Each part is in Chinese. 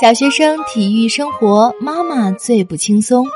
小学生体育生活，妈妈最不轻松。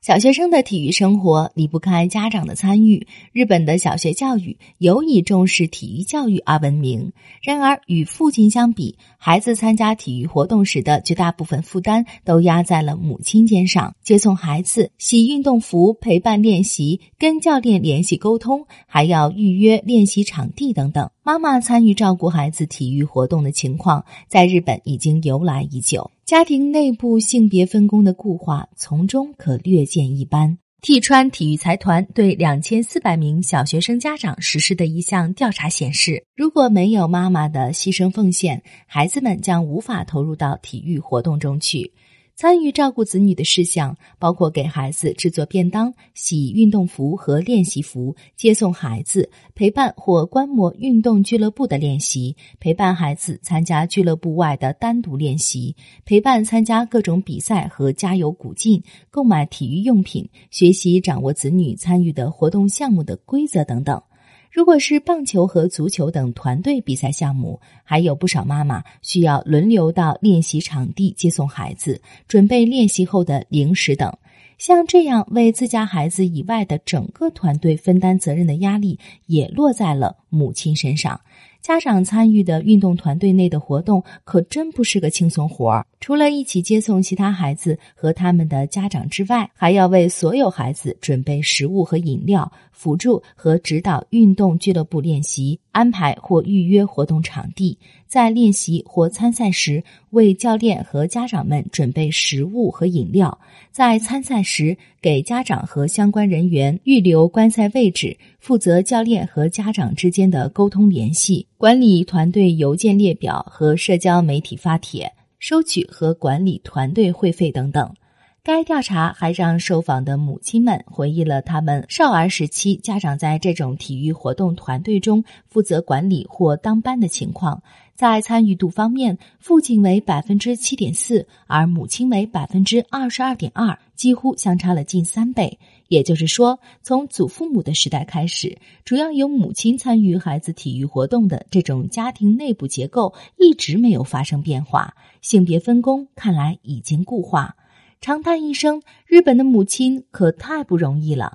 小学生的体育生活离不开家长的参与。日本的小学教育尤以重视体育教育而闻名。然而，与父亲相比，孩子参加体育活动时的绝大部分负担都压在了母亲肩上：接送孩子、洗运动服、陪伴练习、跟教练联系沟通，还要预约练习场地等等。妈妈参与照顾孩子体育活动的情况，在日本已经由来已久。家庭内部性别分工的固化，从中可略见一斑。替川体育财团对两千四百名小学生家长实施的一项调查显示，如果没有妈妈的牺牲奉献，孩子们将无法投入到体育活动中去。参与照顾子女的事项包括给孩子制作便当、洗运动服和练习服、接送孩子、陪伴或观摩运动俱乐部的练习、陪伴孩子参加俱乐部外的单独练习、陪伴参加各种比赛和加油鼓劲、购买体育用品、学习掌握子女参与的活动项目的规则等等。如果是棒球和足球等团队比赛项目，还有不少妈妈需要轮流到练习场地接送孩子，准备练习后的零食等。像这样为自家孩子以外的整个团队分担责任的压力，也落在了母亲身上。家长参与的运动团队内的活动，可真不是个轻松活儿。除了一起接送其他孩子和他们的家长之外，还要为所有孩子准备食物和饮料，辅助和指导运动俱乐部练习，安排或预约活动场地，在练习或参赛时为教练和家长们准备食物和饮料，在参赛时给家长和相关人员预留观赛位置，负责教练和家长之间的沟通联系。管理团队邮件列表和社交媒体发帖，收取和管理团队会费等等。该调查还让受访的母亲们回忆了他们少儿时期家长在这种体育活动团队中负责管理或当班的情况。在参与度方面，父亲为百分之七点四，而母亲为百分之二十二点二，几乎相差了近三倍。也就是说，从祖父母的时代开始，主要由母亲参与孩子体育活动的这种家庭内部结构一直没有发生变化，性别分工看来已经固化。长叹一声，日本的母亲可太不容易了。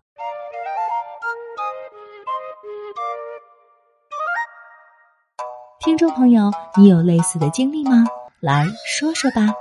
听众朋友，你有类似的经历吗？来说说吧。